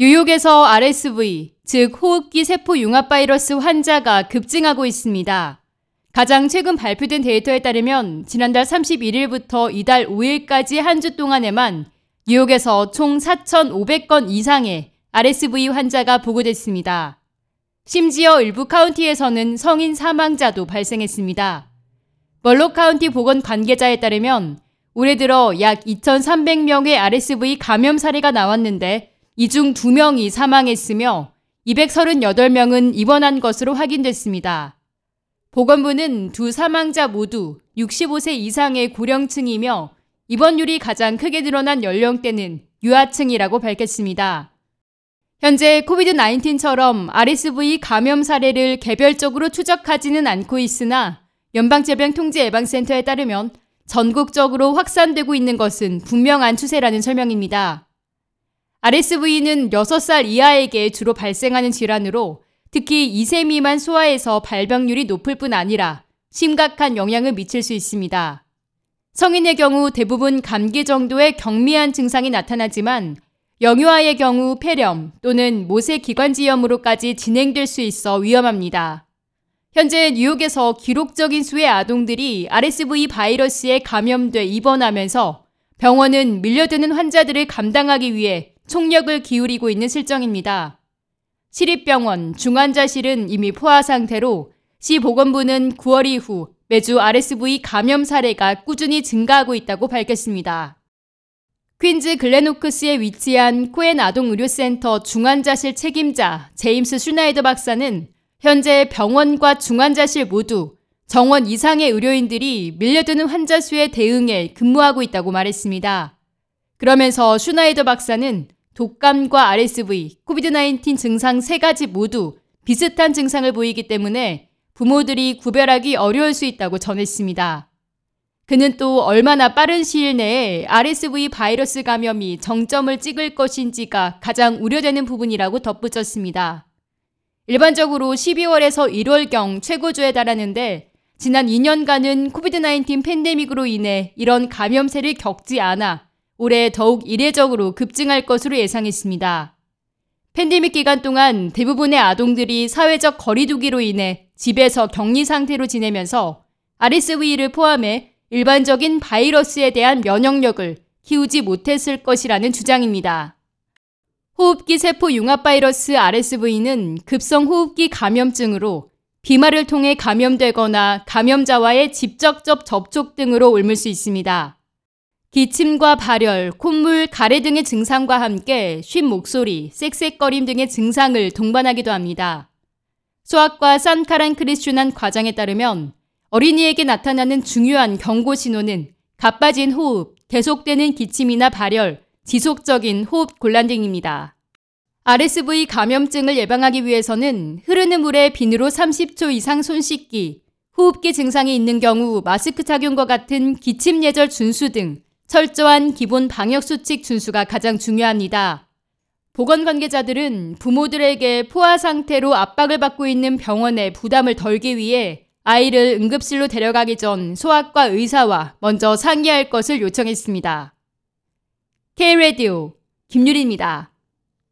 뉴욕에서 RSV, 즉 호흡기 세포 융합 바이러스 환자가 급증하고 있습니다. 가장 최근 발표된 데이터에 따르면 지난달 31일부터 이달 5일까지 한 주 동안에만 뉴욕에서 총 4,500건 이상의 RSV 환자가 보고됐습니다. 심지어 일부 카운티에서는 성인 사망자도 발생했습니다. 먼로 카운티 보건 관계자에 따르면 올해 들어 약 2,300명의 RSV 감염 사례가 나왔는데 이 중 2명이 사망했으며 238명은 입원한 것으로 확인됐습니다. 보건부는 두 사망자 모두 65세 이상의 고령층이며 입원율이 가장 크게 늘어난 연령대는 유아층이라고 밝혔습니다. 현재 코비드-19처럼 RSV 감염 사례를 개별적으로 추적하지는 않고 있으나 연방재병통제예방센터에 따르면 전국적으로 확산되고 있는 것은 분명한 추세라는 설명입니다. RSV는 6살 이하에게 주로 발생하는 질환으로 특히 2세 미만 소아에서 발병률이 높을 뿐 아니라 심각한 영향을 미칠 수 있습니다. 성인의 경우 대부분 감기 정도의 경미한 증상이 나타나지만 영유아의 경우 폐렴 또는 모세 기관지염으로까지 진행될 수 있어 위험합니다. 현재 뉴욕에서 기록적인 수의 아동들이 RSV 바이러스에 감염돼 입원하면서 병원은 밀려드는 환자들을 감당하기 위해 총력을 기울이고 있는 실정입니다. 시립병원 중환자실은 이미 포화 상태로 시 보건부는 9월 이후 매주 RSV 감염 사례가 꾸준히 증가하고 있다고 밝혔습니다. 퀸즈 글레노크스에 위치한 코엔 아동의료센터 중환자실 책임자 제임스 슈나이더 박사는 현재 병원과 중환자실 모두 정원 이상의 의료인들이 밀려드는 환자 수에 대응해 근무하고 있다고 말했습니다. 그러면서 슈나이더 박사는 독감과 RSV, 코비드-19 증상 세 가지 모두 비슷한 증상을 보이기 때문에 부모들이 구별하기 어려울 수 있다고 전했습니다. 그는 또 얼마나 빠른 시일 내에 RSV 바이러스 감염이 정점을 찍을 것인지가 가장 우려되는 부분이라고 덧붙였습니다. 일반적으로 12월에서 1월경 최고조에 달하는데 지난 2년간은 코비드-19 팬데믹으로 인해 이런 감염세를 겪지 않아 올해 더욱 이례적으로 급증할 것으로 예상했습니다. 팬데믹 기간 동안 대부분의 아동들이 사회적 거리두기로 인해 집에서 격리 상태로 지내면서 RSV를 포함해 일반적인 바이러스에 대한 면역력을 키우지 못했을 것이라는 주장입니다. 호흡기 세포 융합 바이러스 RSV는 급성 호흡기 감염증으로 비말을 통해 감염되거나 감염자와의 직접적 접촉 등으로 옮을 수 있습니다. 기침과 발열, 콧물, 가래 등의 증상과 함께 쉰 목소리, 쌕쌕거림 등의 증상을 동반하기도 합니다. 소아과 산카란 크리슈난 과장에 따르면 어린이에게 나타나는 중요한 경고 신호는 가빠진 호흡, 계속되는 기침이나 발열, 지속적인 호흡 곤란 등입니다. RSV 감염증을 예방하기 위해서는 흐르는 물에 비누로 30초 이상 손 씻기, 호흡기 증상이 있는 경우 마스크 착용과 같은 기침 예절 준수 등 철저한 기본 방역수칙 준수가 가장 중요합니다. 보건 관계자들은 부모들에게 포화 상태로 압박을 받고 있는 병원에 부담을 덜기 위해 아이를 응급실로 데려가기 전 소아과 의사와 먼저 상의할 것을 요청했습니다. K-Radio 김유리입니다.